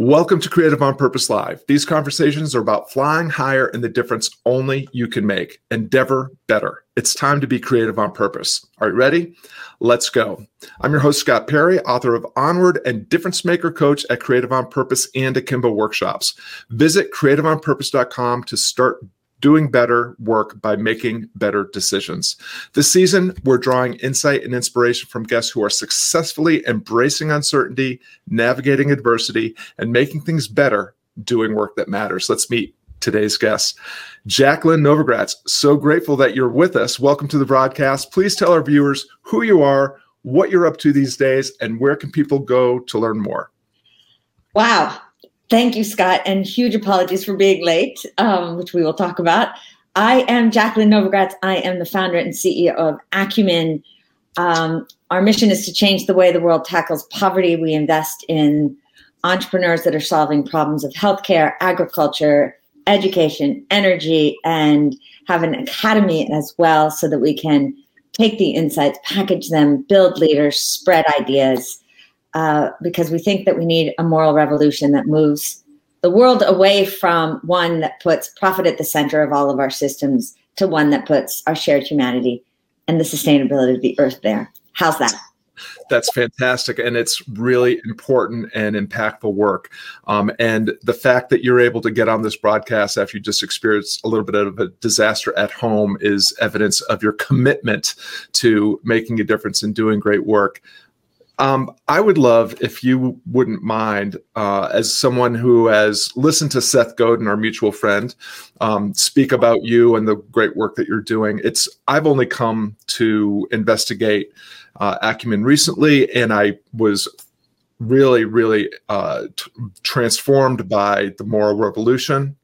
Welcome to Creative on Purpose Live. These conversations are about flying higher and the difference only you can make. Endeavor better. It's time to be creative on purpose. Are you ready? Let's go. I'm your host, Scott Perry, author of Onward and Difference Maker Coach at Creative on Purpose and Akimbo Workshops. Visit creativeonpurpose.com to start doing better work by making better decisions. This season, we're drawing insight and inspiration from guests who are successfully embracing uncertainty, navigating adversity, and making things better doing work that matters. Let's meet today's guests. Jacqueline Novogratz, so grateful that you're with us. Welcome to the broadcast. Please tell our viewers who you are, what you're up to these days, and where can people go to learn more? Wow. Thank you, Scott, and huge apologies for being late, um, which we will talk about. I am Jacqueline Novogratz. I am the founder and CEO of Acumen. Um, our mission is to change the way the world tackles poverty. We invest in entrepreneurs that are solving problems of healthcare, agriculture, education, energy, and have an academy as well so that we can take the insights, package them, build leaders, spread ideas uh, because we think that we need a moral revolution that moves the world away from one that puts profit at the center of all of our systems to one that puts our shared humanity and the sustainability of the earth there. How's that? That's fantastic. And it's really important and impactful work. Um, and the fact that you're able to get on this broadcast after you just experienced a little bit of a disaster at home is evidence of your commitment to making a difference and doing great work. Um, I would love if you wouldn't mind, uh, as someone who has listened to Seth Godin, our mutual friend, um, speak about you and the great work that you're doing. It's I've only come to investigate uh, Acumen recently, and I was really, really uh, t- transformed by the moral revolution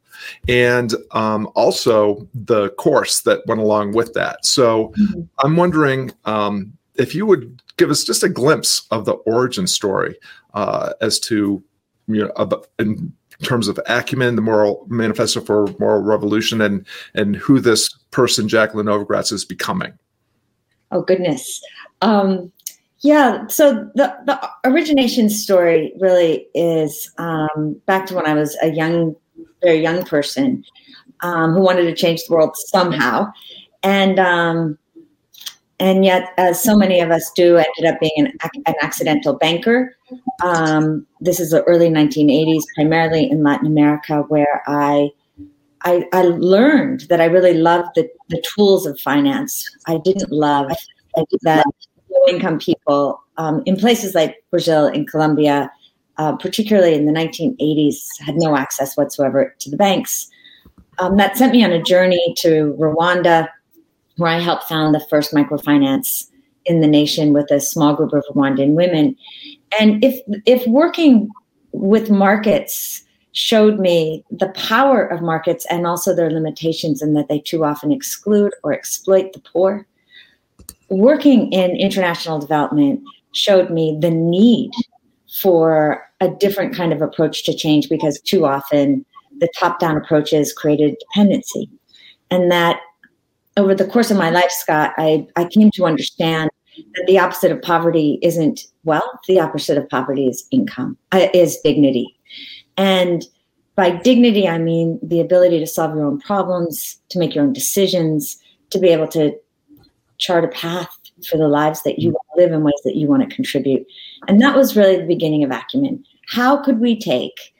and um, also the course that went along with that. So mm-hmm. I'm wondering um, if you would give us just a glimpse of the origin story uh, as to you know in terms of acumen, the moral manifesto for moral revolution, and and who this person Jacqueline Novogratz is becoming. Oh goodness, um, yeah. So the the origination story really is um, back to when I was a young, very young person um, who wanted to change the world somehow, and um, and yet, as so many of us do, ended up being an, an accidental banker. Um, this is the early 1980s, primarily in Latin America, where I, I, I learned that I really loved the, the tools of finance. I didn't love that low-income people um, in places like Brazil and Colombia, uh, particularly in the 1980s, had no access whatsoever to the banks. Um, that sent me on a journey to Rwanda where I helped found the first microfinance in the nation with a small group of Rwandan women. And if if working with markets showed me the power of markets and also their limitations and that they too often exclude or exploit the poor, working in international development showed me the need for a different kind of approach to change because too often the top down approaches created dependency and that over the course of my life, Scott, I, I came to understand that the opposite of poverty isn't wealth. The opposite of poverty is income, uh, is dignity. And by dignity, I mean the ability to solve your own problems, to make your own decisions, to be able to chart a path for the lives that you live in ways that you want to contribute. And that was really the beginning of Acumen. How could we take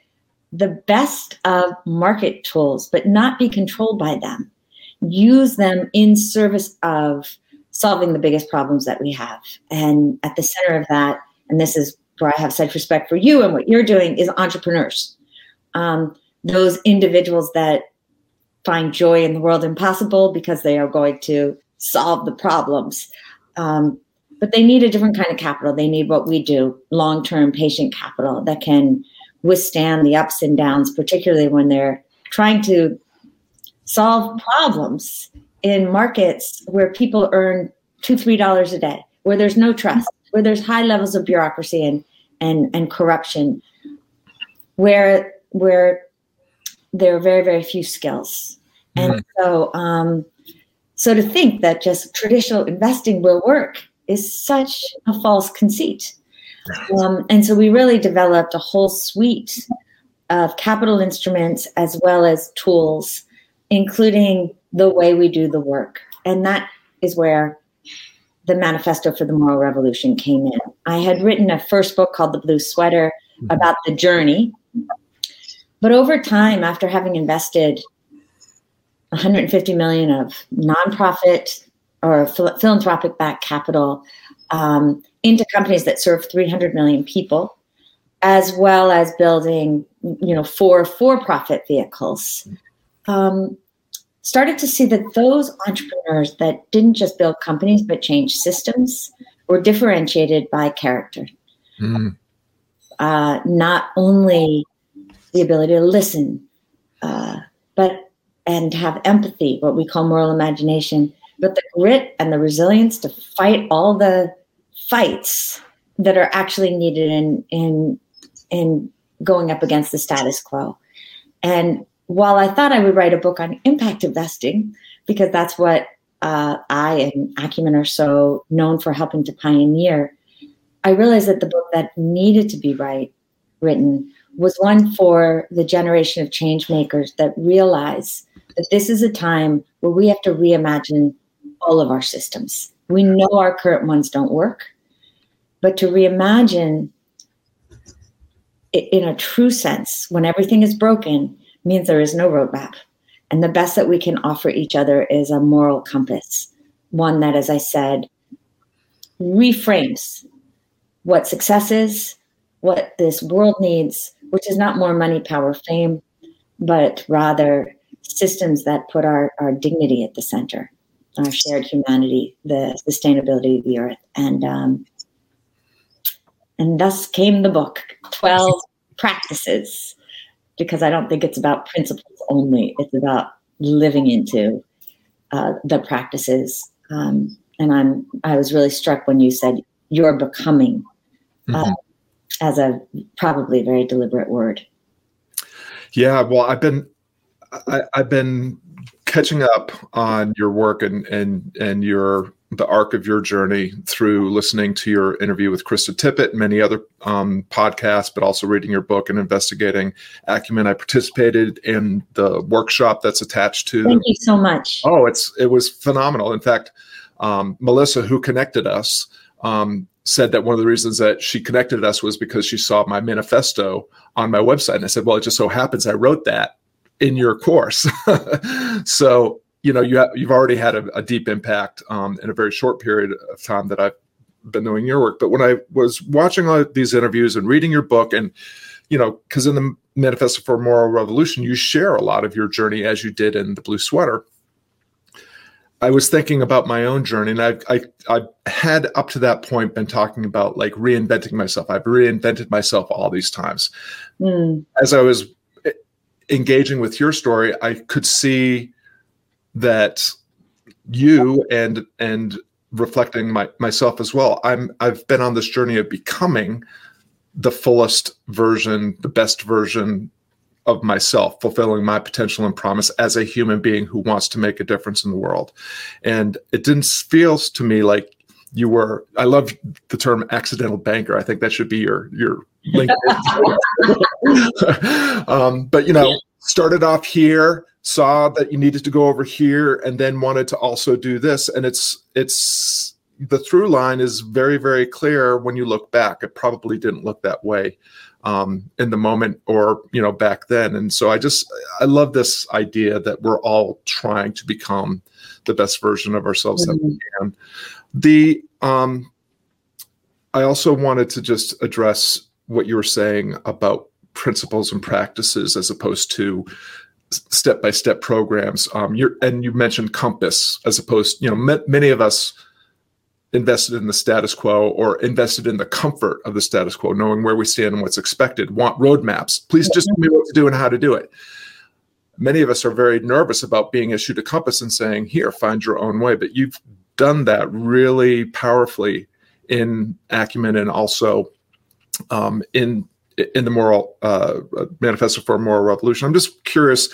the best of market tools, but not be controlled by them? Use them in service of solving the biggest problems that we have. And at the center of that, and this is where I have such respect for you and what you're doing, is entrepreneurs. Um, those individuals that find joy in the world impossible because they are going to solve the problems. Um, but they need a different kind of capital. They need what we do long term patient capital that can withstand the ups and downs, particularly when they're trying to solve problems in markets where people earn two, three dollars a day, where there's no trust, where there's high levels of bureaucracy and and, and corruption, where where there are very, very few skills. And mm-hmm. so um, so to think that just traditional investing will work is such a false conceit. Um, and so we really developed a whole suite of capital instruments as well as tools, including the way we do the work. And that is where the Manifesto for the Moral Revolution came in. I had written a first book called The Blue Sweater mm-hmm. about the journey. But over time, after having invested 150 million of nonprofit or philanthropic backed capital um, into companies that serve 300 million people, as well as building, you know, four for-profit vehicles. Um, started to see that those entrepreneurs that didn't just build companies but change systems were differentiated by character. Mm. Uh, not only the ability to listen, uh, but and have empathy, what we call moral imagination, but the grit and the resilience to fight all the fights that are actually needed in in in going up against the status quo. And while I thought I would write a book on impact investing, because that's what uh, I and Acumen are so known for helping to pioneer, I realized that the book that needed to be right, written was one for the generation of change makers that realize that this is a time where we have to reimagine all of our systems. We know our current ones don't work, but to reimagine in a true sense, when everything is broken, means there is no roadmap. And the best that we can offer each other is a moral compass, one that, as I said, reframes what success is, what this world needs, which is not more money, power, fame, but rather systems that put our, our dignity at the center, our shared humanity, the sustainability of the earth. And um, and thus came the book, 12 Practices because I don't think it's about principles only. It's about living into uh, the practices. Um, and I'm I was really struck when you said you're becoming uh, mm-hmm. as a probably very deliberate word. Yeah, well, I've been I, have been catching up on your work and and and your the arc of your journey through listening to your interview with Krista Tippett and many other um, podcasts, but also reading your book and investigating Acumen. I participated in the workshop that's attached to. Thank you so much. Oh, it's it was phenomenal. In fact, um, Melissa, who connected us, um, said that one of the reasons that she connected us was because she saw my manifesto on my website, and I said, "Well, it just so happens I wrote that." in your course so you know you have, you've already had a, a deep impact um, in a very short period of time that I've been doing your work. But when I was watching all these interviews and reading your book, and you know, because in the Manifesto for a Moral Revolution, you share a lot of your journey as you did in the Blue Sweater. I was thinking about my own journey, and I, I, I had up to that point been talking about like reinventing myself. I've reinvented myself all these times. Mm. As I was eh, engaging with your story, I could see that you and and reflecting my, myself as well i'm i've been on this journey of becoming the fullest version the best version of myself fulfilling my potential and promise as a human being who wants to make a difference in the world. And it didn't feel to me like you were i love the term accidental banker. I think that should be your your linkedin um, but you know started off here saw that you needed to go over here and then wanted to also do this and it's it's the through line is very very clear when you look back it probably didn't look that way um, in the moment or you know back then and so i just i love this idea that we're all trying to become the best version of ourselves mm-hmm. that we mm-hmm. can the um, i also wanted to just address what you were saying about principles and practices as opposed to step by step programs. Um, and you mentioned Compass as opposed, you know, m- many of us invested in the status quo or invested in the comfort of the status quo, knowing where we stand and what's expected, want roadmaps. Please just tell me what to do and how to do it. Many of us are very nervous about being issued a compass and saying, here, find your own way. But you've done that really powerfully in Acumen and also um, in in the moral uh, manifesto for a moral revolution. I'm just curious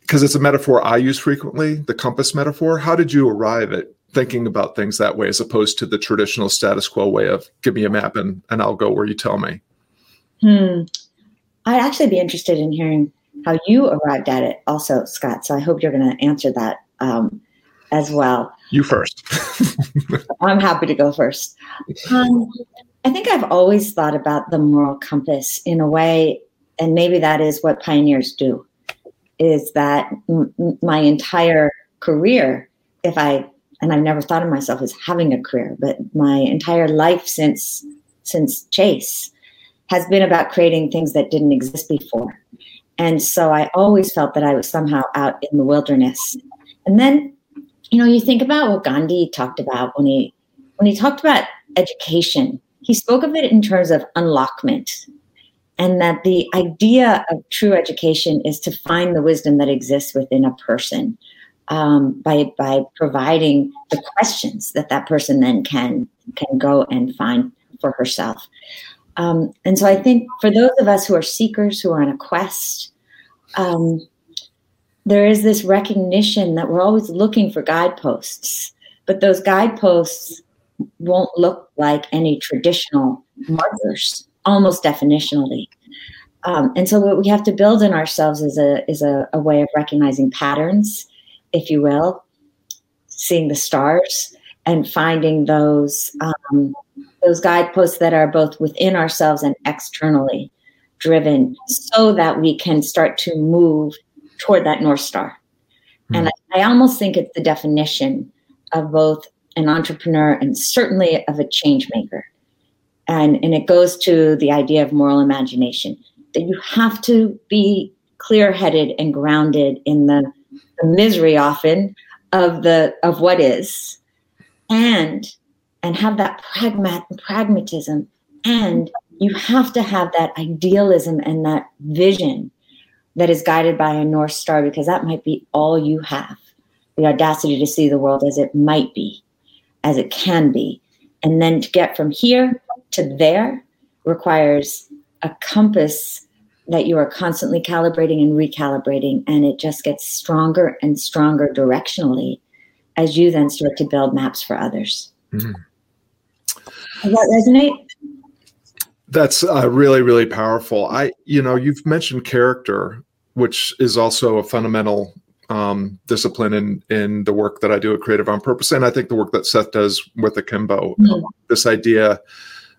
because it's a metaphor I use frequently, the compass metaphor. How did you arrive at thinking about things that way as opposed to the traditional status quo way of give me a map and, and I'll go where you tell me? Hmm. I'd actually be interested in hearing how you arrived at it, also, Scott. So I hope you're going to answer that um, as well. You first. I'm happy to go first. Um, I think I've always thought about the moral compass in a way, and maybe that is what pioneers do. Is that m- my entire career, if I and I've never thought of myself as having a career, but my entire life since since Chase has been about creating things that didn't exist before. And so I always felt that I was somehow out in the wilderness. And then, you know, you think about what Gandhi talked about when he when he talked about education. He spoke of it in terms of unlockment. And that the idea of true education is to find the wisdom that exists within a person um, by by providing the questions that that person then can can go and find for herself. Um, and so I think for those of us who are seekers, who are on a quest, um, there is this recognition that we're always looking for guideposts, but those guideposts won't look like any traditional markers, almost definitionally. Um, and so what we have to build in ourselves is a is a, a way of recognizing patterns if you will, seeing the stars and finding those um, those guideposts that are both within ourselves and externally driven, so that we can start to move toward that north star. Mm. And I, I almost think it's the definition of both an entrepreneur and certainly of a change maker. And, and it goes to the idea of moral imagination that you have to be clear headed and grounded in the the misery often of the of what is and and have that pragmat pragmatism. And you have to have that idealism and that vision that is guided by a north star because that might be all you have. The audacity to see the world as it might be as it can be and then to get from here to there requires a compass that you are constantly calibrating and recalibrating, and it just gets stronger and stronger directionally as you then start to build maps for others. Mm-hmm. Does that resonate? That's uh, really, really powerful. I, you know, you've mentioned character, which is also a fundamental um, discipline in in the work that I do at Creative on Purpose, and I think the work that Seth does with Akimbo. Mm-hmm. This idea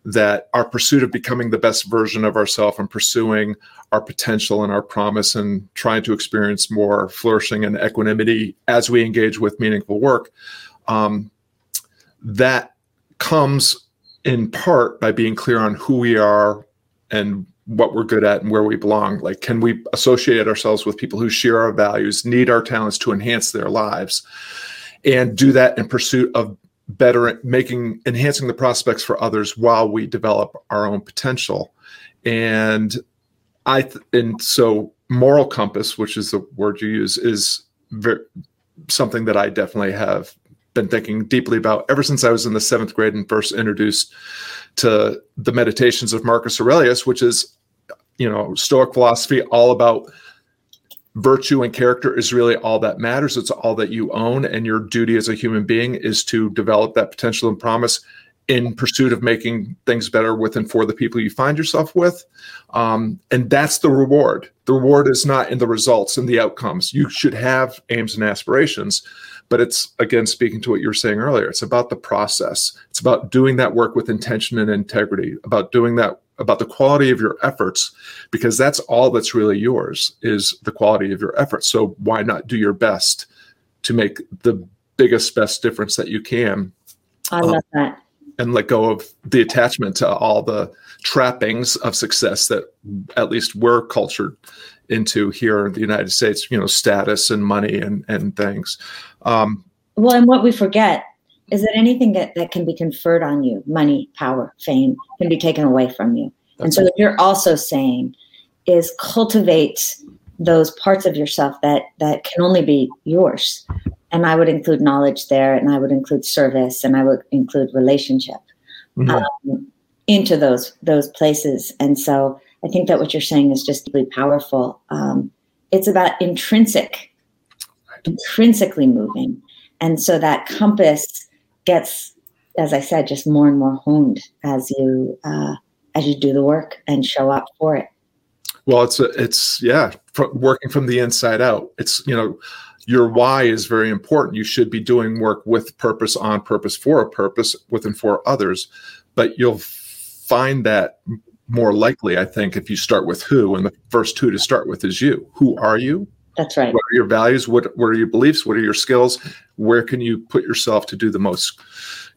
that our pursuit of becoming the best version of ourselves and pursuing our potential and our promise and trying to experience more flourishing and equanimity as we engage with meaningful work um, that comes in part by being clear on who we are and what we're good at and where we belong. Like can we associate ourselves with people who share our values need our talents to enhance their lives and do that in pursuit of better making enhancing the prospects for others while we develop our own potential? And i th- and so moral compass which is the word you use is something that i definitely have been thinking deeply about ever since i was in the seventh grade and first introduced to the meditations of marcus aurelius which is you know stoic philosophy all about virtue and character is really all that matters. It's all that you own. And your duty as a human being is to develop that potential and promise in pursuit of making things better with and for the people you find yourself with. Um, and that's the reward. The reward is not in the results and the outcomes. You should have aims and aspirations, but it's again speaking to what you were saying earlier. It's about the process. It's about doing that work with intention and integrity, about doing that about the quality of your efforts because that's all that's really yours is the quality of your efforts so why not do your best to make the biggest best difference that you can i love um, that and let go of the attachment to all the trappings of success that at least we're cultured into here in the united states you know status and money and and things um, well and what we forget is that anything that, that can be conferred on you, money, power, fame, can be taken away from you. And so what you're also saying is cultivate those parts of yourself that that can only be yours. And I would include knowledge there, and I would include service, and I would include relationship mm-hmm. um, into those those places. And so I think that what you're saying is just really powerful. Um, it's about intrinsic, intrinsically moving, and so that compass gets, as I said, just more and more honed as you uh, as you do the work and show up for it. Well, it's a, it's yeah, working from the inside out. It's you know, your why is very important. You should be doing work with purpose, on purpose, for a purpose, with and for others. But you'll find that more likely, I think, if you start with who, and the first who to start with is you. Who are you? That's right. What are your values? What What are your beliefs? What are your skills? Where can you put yourself to do the most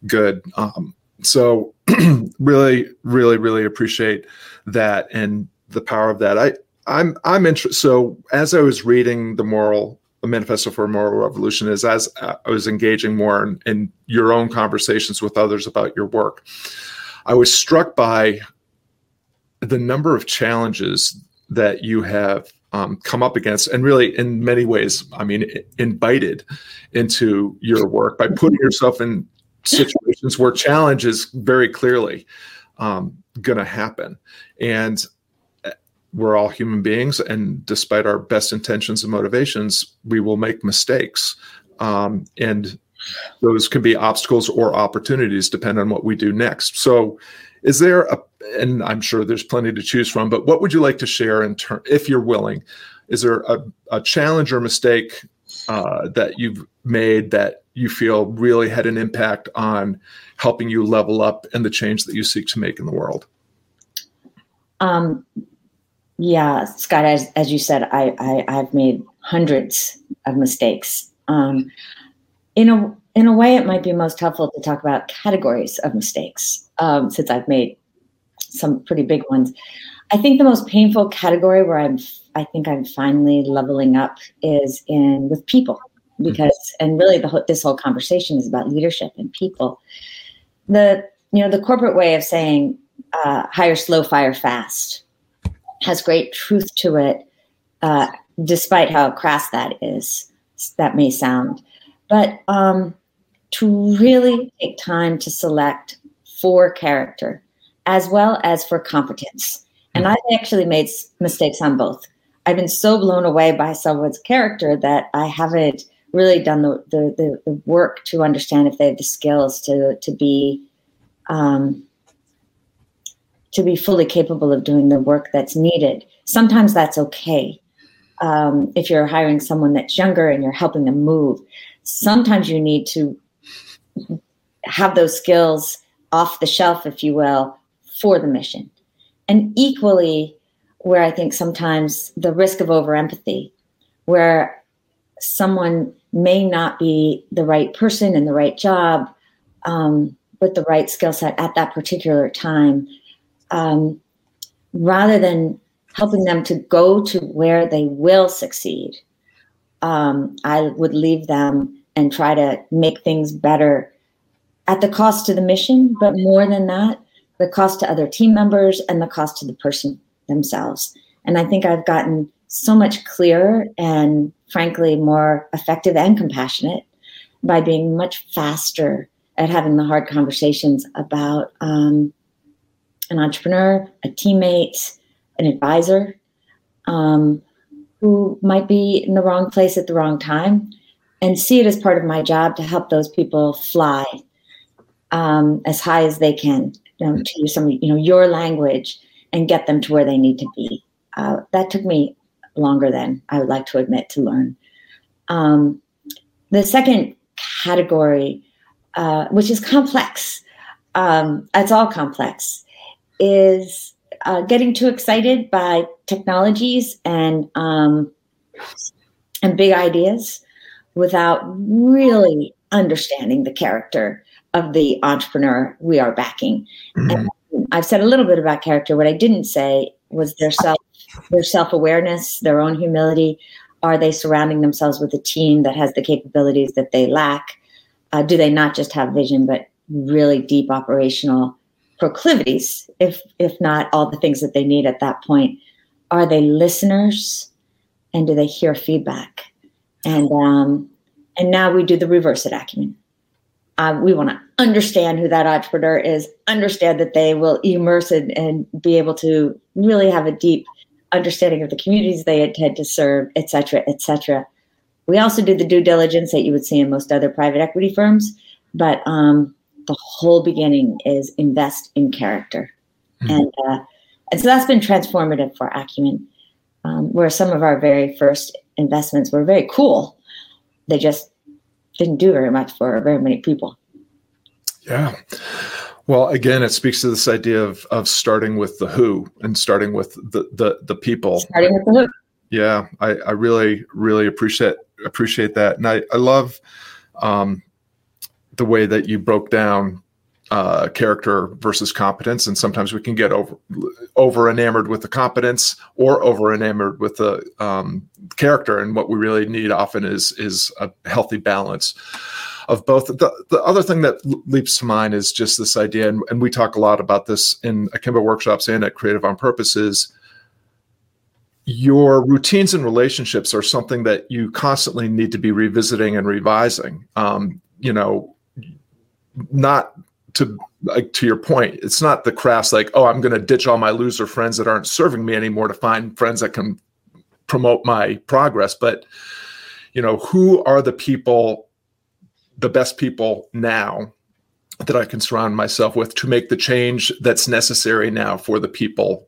good? Um, so, really, really, really appreciate that and the power of that. I I'm I'm interested. So as I was reading the moral the manifesto for a moral revolution is as I was engaging more in, in your own conversations with others about your work, I was struck by the number of challenges that you have um, come up against, and really, in many ways, I mean, invited into your work by putting yourself in situations where challenge is very clearly um, going to happen. And uh, we're all human beings, and despite our best intentions and motivations, we will make mistakes. Um, and those can be obstacles or opportunities depending on what we do next. So, is there a, and I'm sure there's plenty to choose from, but what would you like to share in turn, if you're willing? Is there a, a challenge or mistake uh, that you've made that you feel really had an impact on helping you level up and the change that you seek to make in the world? Um, yeah, Scott, as, as you said, I, I, have made hundreds of mistakes. Um, in a, in a way, it might be most helpful to talk about categories of mistakes um, since I've made some pretty big ones. I think the most painful category where I'm, I think I'm finally leveling up is in with people. Because and really the whole, this whole conversation is about leadership and people. The you know the corporate way of saying uh, hire slow fire fast has great truth to it uh, despite how crass that is that may sound. But um, to really take time to select for character as well as for competence and i've actually made mistakes on both i've been so blown away by someone's character that i haven't really done the, the, the, work to understand if they have the skills to, to be um, to be fully capable of doing the work that's needed. Sometimes that's okay. Um, if you're hiring someone that's younger and you're helping them move, sometimes you need to have those skills off the shelf, if you will, for the mission. And equally, where I think sometimes the risk of over empathy, where someone may not be the right person in the right job um, with the right skill set at that particular time, um, rather than helping them to go to where they will succeed, um, I would leave them and try to make things better at the cost to the mission, but more than that, the cost to other team members and the cost to the person themselves. And I think I've gotten so much clearer and frankly more effective and compassionate by being much faster at having the hard conversations about um, an entrepreneur, a teammate, an advisor um, who might be in the wrong place at the wrong time and see it as part of my job to help those people fly um, as high as they can you know, to use some you know your language and get them to where they need to be uh, that took me longer than I would like to admit to learn. Um, the second category, uh, which is complex, um, it's all complex, is uh, getting too excited by technologies and um, and big ideas without really understanding the character of the entrepreneur we are backing. Mm-hmm. I've said a little bit about character. What I didn't say was their self their self awareness, their own humility? Are they surrounding themselves with a team that has the capabilities that they lack? Uh, do they not just have vision, but really deep operational proclivities, if if not all the things that they need at that point? Are they listeners, and do they hear feedback? And um, and now we do the reverse at Acumen. Uh, we want to understand who that entrepreneur is, understand that they will immerse and, and be able to really have a deep understanding of the communities they intend to serve, et cetera, et cetera. We also do the due diligence that you would see in most other private equity firms, but um, the whole beginning is invest in character, mm-hmm. and uh, and so that's been transformative for Acumen. Um, where some of our very first investments were very cool, they just didn't do very much for very many people. Yeah. Well, again, it speaks to this idea of of starting with the who and starting with the the, the people. Starting with the who. Yeah, I, I really really appreciate appreciate that, and I I love um, the way that you broke down uh, character versus competence, and sometimes we can get over over enamored with the competence or over enamored with the um, character, and what we really need often is is a healthy balance of both. The, the other thing that leaps to mind is just this idea, and, and we talk a lot about this in Akimbo workshops and at Creative on Purpose is your routines and relationships are something that you constantly need to be revisiting and revising. Um, you know, not to like to your point, it's not the crass like, oh, I'm going to ditch all my loser friends that aren't serving me anymore to find friends that can promote my progress. But you know, who are the people the best people now that I can surround myself with to make the change that's necessary now for the people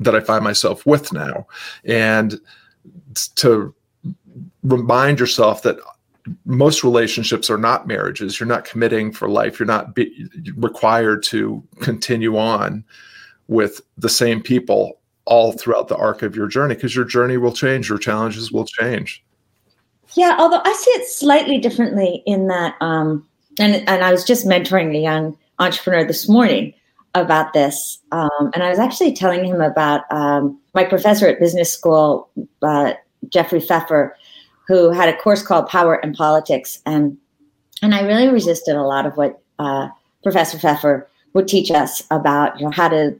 that I find myself with now. And to remind yourself that most relationships are not marriages. You're not committing for life. You're not be, required to continue on with the same people all throughout the arc of your journey because your journey will change, your challenges will change. Yeah, although I see it slightly differently in that, um, and and I was just mentoring a young entrepreneur this morning about this, um, and I was actually telling him about um, my professor at business school, uh, Jeffrey Pfeffer, who had a course called Power and Politics, and and I really resisted a lot of what uh, Professor Pfeffer would teach us about you know how to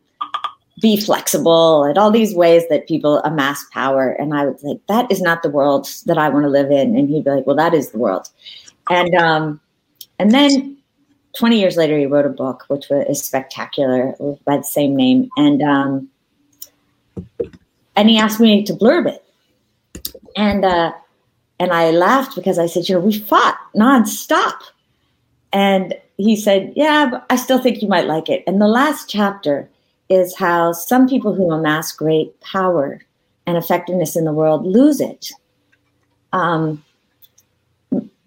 be flexible and all these ways that people amass power. And I was like, that is not the world that I want to live in. And he'd be like, well, that is the world. And um, and then 20 years later, he wrote a book which was spectacular by the same name. And um, and he asked me to blurb it. And uh, and I laughed because I said, you know, we fought nonstop. And he said, yeah, but I still think you might like it. And the last chapter is how some people who amass great power and effectiveness in the world lose it, um,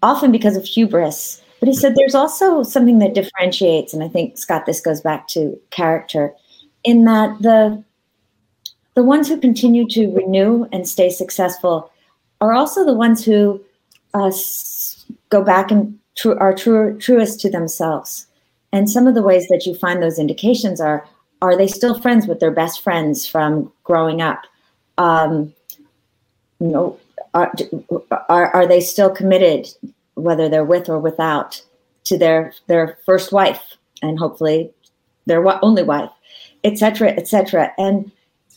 often because of hubris. But he said there's also something that differentiates, and I think Scott, this goes back to character, in that the the ones who continue to renew and stay successful are also the ones who uh, go back and tr- are true, truest to themselves. And some of the ways that you find those indications are are they still friends with their best friends from growing up? Um, you know, are, are, are they still committed, whether they're with or without, to their their first wife and hopefully their only wife, et cetera, et cetera. And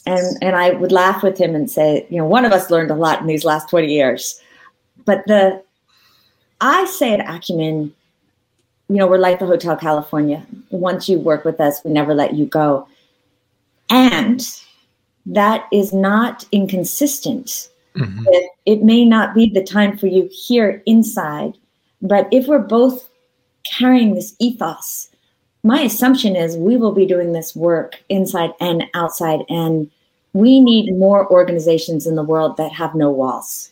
and and I would laugh with him and say, you know, one of us learned a lot in these last twenty years, but the I say at Acumen, you know, we're like the Hotel California. Once you work with us, we never let you go. And that is not inconsistent. Mm-hmm. It, it may not be the time for you here inside, but if we're both carrying this ethos, my assumption is we will be doing this work inside and outside. And we need more organizations in the world that have no walls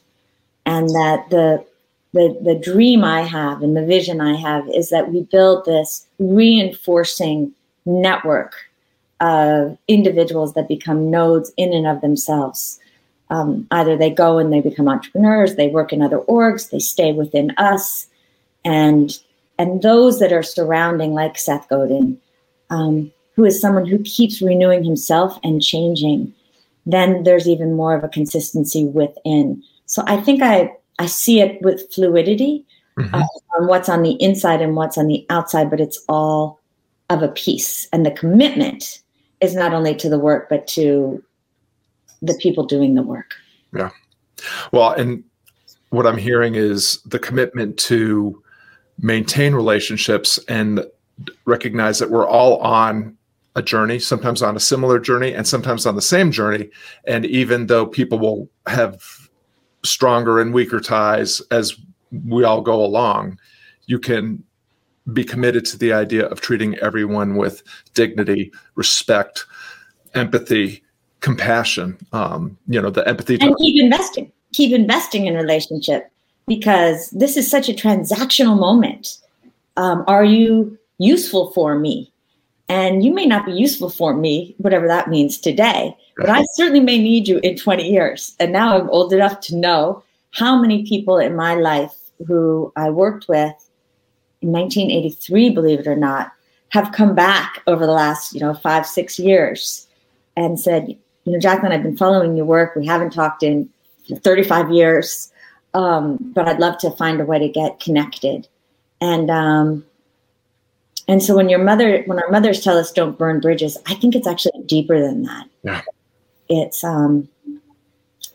and that the the, the dream I have and the vision I have is that we build this reinforcing network of individuals that become nodes in and of themselves. Um, either they go and they become entrepreneurs, they work in other orgs, they stay within us, and and those that are surrounding, like Seth Godin, um, who is someone who keeps renewing himself and changing, then there's even more of a consistency within. So I think I I see it with fluidity mm-hmm. uh, on what's on the inside and what's on the outside, but it's all of a piece. And the commitment is not only to the work, but to the people doing the work. Yeah. Well, and what I'm hearing is the commitment to maintain relationships and recognize that we're all on a journey, sometimes on a similar journey and sometimes on the same journey. And even though people will have stronger and weaker ties as we all go along, you can be committed to the idea of treating everyone with dignity, respect, empathy, compassion, um, you know, the empathy. And keep investing, keep investing in relationship because this is such a transactional moment. Um, are you useful for me? And you may not be useful for me, whatever that means today, but I certainly may need you in 20 years. And now I'm old enough to know how many people in my life who I worked with in 1983, believe it or not, have come back over the last, you know, five, six years and said, you know, Jacqueline, I've been following your work. We haven't talked in 35 years, um, but I'd love to find a way to get connected. And um, and so when your mother, when our mothers tell us don't burn bridges, I think it's actually deeper than that. Yeah. It's um,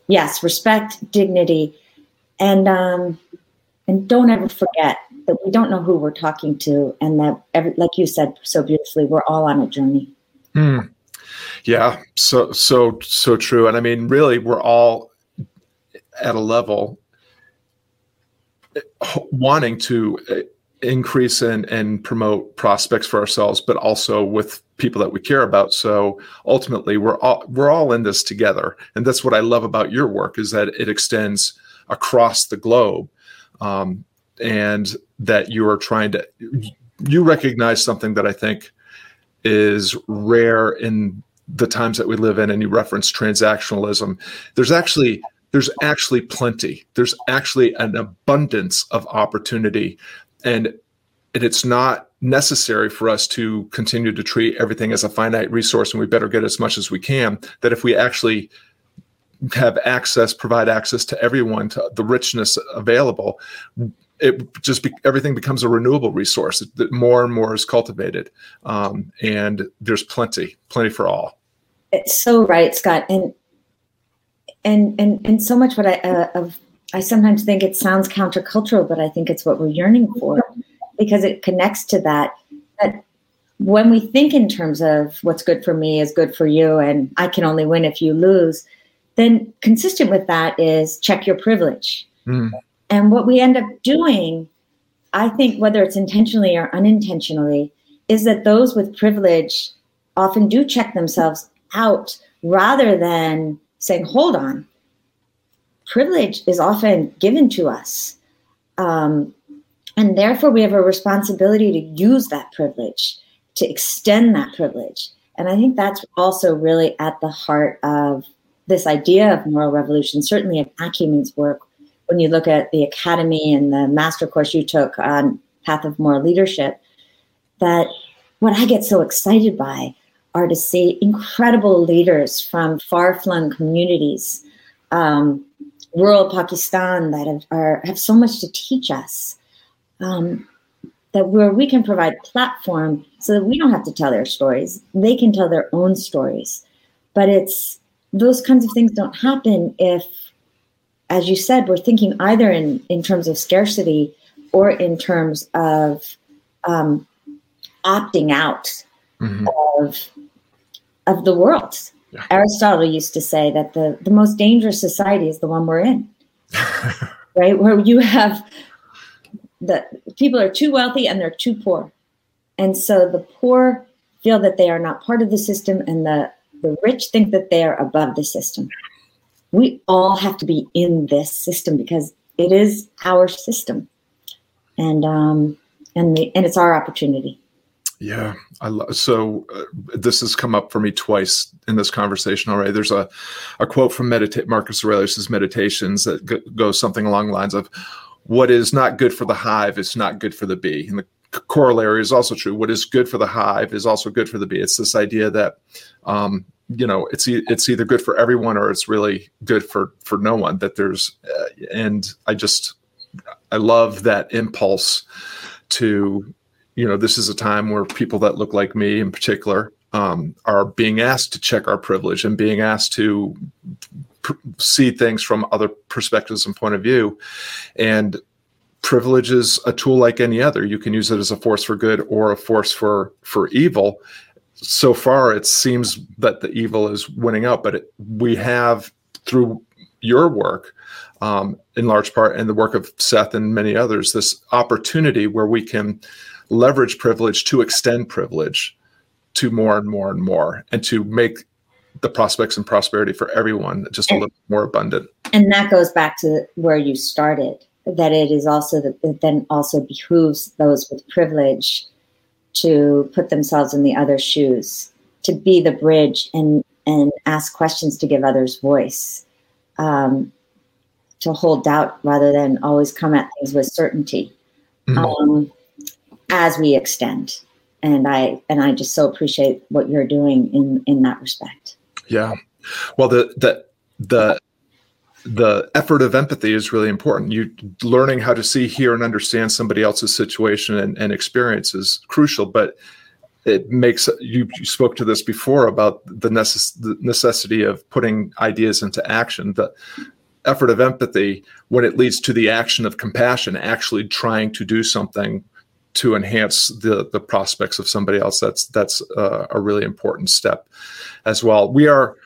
yes, respect, dignity, and um, and don't ever forget that we don't know who we're talking to, and that, every, like you said so beautifully, we're all on a journey. Mm. Yeah, so so so true. And I mean, really, we're all at a level wanting to uh, increase and, and promote prospects for ourselves, but also with people that we care about. So ultimately, we're all we're all in this together, and that's what I love about your work is that it extends across the globe, um, and that you are trying to you recognize something that I think is rare in the times that we live in and you reference transactionalism. There's actually there's actually plenty. There's actually an abundance of opportunity and and it's not necessary for us to continue to treat everything as a finite resource and we better get as much as we can that if we actually have access provide access to everyone to the richness available it just be, everything becomes a renewable resource that more and more is cultivated. Um, and there's plenty plenty for all. It's so right scott. And and and and so much what i uh, of i sometimes think it sounds countercultural but i think it's what we're yearning for because it connects to that that when we think in terms of what's good for me is good for you and i can only win if you lose then consistent with that is check your privilege mm. And what we end up doing, I think, whether it's intentionally or unintentionally, is that those with privilege often do check themselves out rather than saying, hold on, privilege is often given to us. Um, and therefore, we have a responsibility to use that privilege, to extend that privilege. And I think that's also really at the heart of this idea of moral revolution, certainly of Acumen's work, when you look at the academy and the master course you took on Path of Moral Leadership, that what I get so excited by are to see incredible leaders from far flung communities, um, rural Pakistan, that have, are, have so much to teach us. Um, that where we can provide platform so that we don't have to tell their stories, they can tell their own stories. But it's those kinds of things don't happen if as you said, we're thinking either in, in terms of scarcity or in terms of um, opting out mm-hmm. of, of the world. Yeah. Aristotle used to say that the, the most dangerous society is the one we're in, right? Where you have the people are too wealthy and they're too poor. And so the poor feel that they are not part of the system and the, the rich think that they are above the system we all have to be in this system because it is our system and um and the, and it's our opportunity yeah i love so uh, this has come up for me twice in this conversation already. There's a a quote from meditate marcus Aurelius' meditations that g- goes something along the lines of what is not good for the hive is not good for the bee. And the corollary is also true. What is good for the hive is also good for the bee. It's this idea that um, you know it's it's either good for everyone or it's really good for for no one that there's uh, and i just i love that impulse to you know this is a time where people that look like me in particular um, are being asked to check our privilege and being asked to pr- see things from other perspectives and point of view. And privilege is a tool like any other. You can use it as a force for good or a force for for evil. So far it seems that the evil is winning out but it, we have through your work um, in large part and the work of seth and many others this opportunity where we can leverage privilege to extend privilege to more and more and more and to make the prospects and prosperity for everyone just a little more abundant. And that goes back to where you started. That it is also that it then also behooves those with privilege to put themselves in the other shoes, to be the bridge and and ask questions to give others voice, um, to hold doubt rather than always come at things with certainty, mm-hmm. um, as we extend. And I and I just so appreciate what you're doing in in that respect. Yeah, well, the the the the effort of empathy is really important. You learning how to see, hear, and understand somebody else's situation and, and experience is crucial. But it makes you, you spoke to this before about the, necess- the necessity of putting ideas into action. The effort of empathy, when it leads to the action of compassion, actually trying to do something to enhance the the prospects of somebody else. That's that's uh, a really important step as well. We are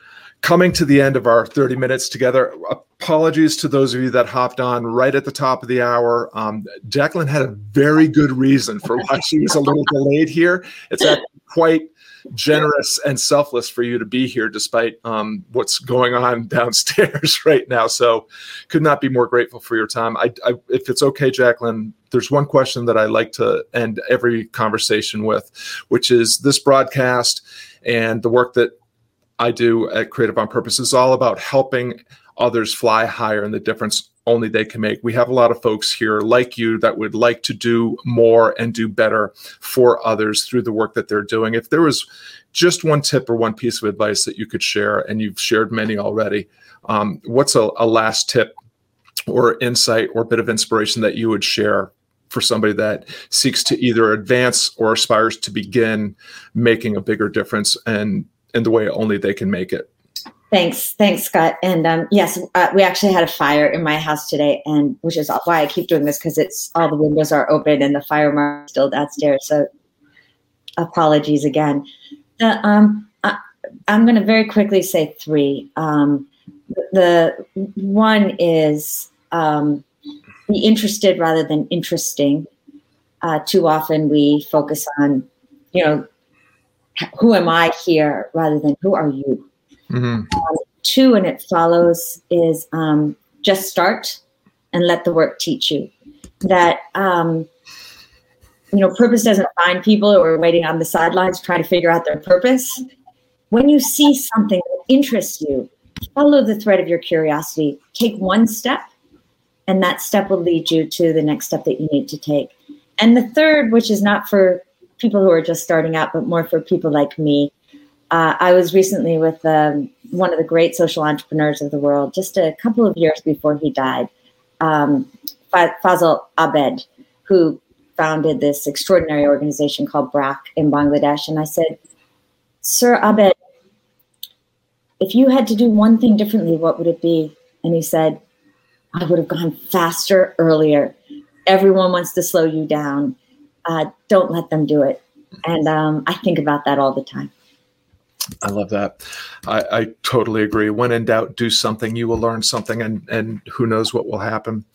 coming to the end of our 30 minutes together. Apologies to those of you that hopped on right at the top of the hour. Um, Jacqueline had a very good reason for why she was a little delayed here. It's quite generous and selfless for you to be here despite um, what's going on downstairs right now. So, could not be more grateful for your time. I, I, if it's okay, Jacqueline, there's one question that I like to end every conversation with, which is this broadcast and the work that I do at Creative on Purpose is all about helping others fly higher and the difference only they can make. We have a lot of folks here like you that would like to do more and do better for others through the work that they're doing. If there was just one tip or one piece of advice that you could share, and you've shared many already, um, what's a, a last tip or insight or bit of inspiration that you would share for somebody that seeks to either advance or aspires to begin making a bigger difference and in the way only they can make it. Thanks, thanks, Scott. And um, yes, uh, we actually had a fire in my house today, and which is why I keep doing this because it's all the windows are open and the fire mark still downstairs. So apologies again. The, um, I, am going to very quickly say three. Um, the one is um, be interested rather than interesting. Uh, too often we focus on, you know, who am I here rather than who are you. Mm-hmm. Um, two, and it follows is um, just start and let the work teach you. That um, you know, purpose doesn't find people who are waiting on the sidelines trying to figure out their purpose. When you see something that interests you, follow the thread of your curiosity. Take one step, and that step will lead you to the next step that you need to take. And the third, which is not for people who are just starting out, but more for people like me. Uh, I was recently with um, one of the great social entrepreneurs of the world, just a couple of years before he died, um, Fazle Abed, who founded this extraordinary organization called BRAC in Bangladesh. And I said, Sir Abed, if you had to do one thing differently, what would it be? And he said, I would have gone faster earlier. Everyone wants to slow you down uh, don't let them do it. And um, I think about that all the time. I love that. I, I, totally agree. When in doubt, do something. You will learn something, and and who knows what will happen.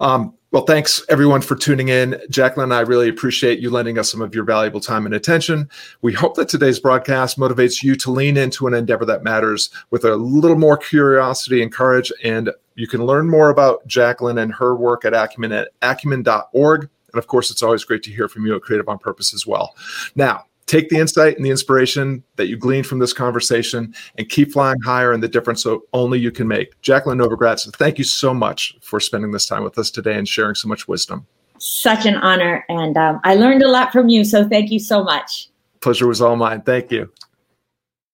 Um, well, thanks everyone for tuning in. Jacqueline, I really appreciate you lending us some of your valuable time and attention. We hope that today's broadcast motivates you to lean into an endeavor that matters with a little more curiosity and courage. And you can learn more about Jacqueline and her work at acumen at acumen.org. And of course, it's always great to hear from you at Creative on Purpose as well. Now, take the insight and the inspiration that you gleaned from this conversation and keep flying higher in the difference so only you can make. Jacqueline Novogratz, thank you so much for spending this time with us today and sharing so much wisdom. Such an honor. And um, I learned a lot from you. So thank you so much. Pleasure was all mine. Thank you.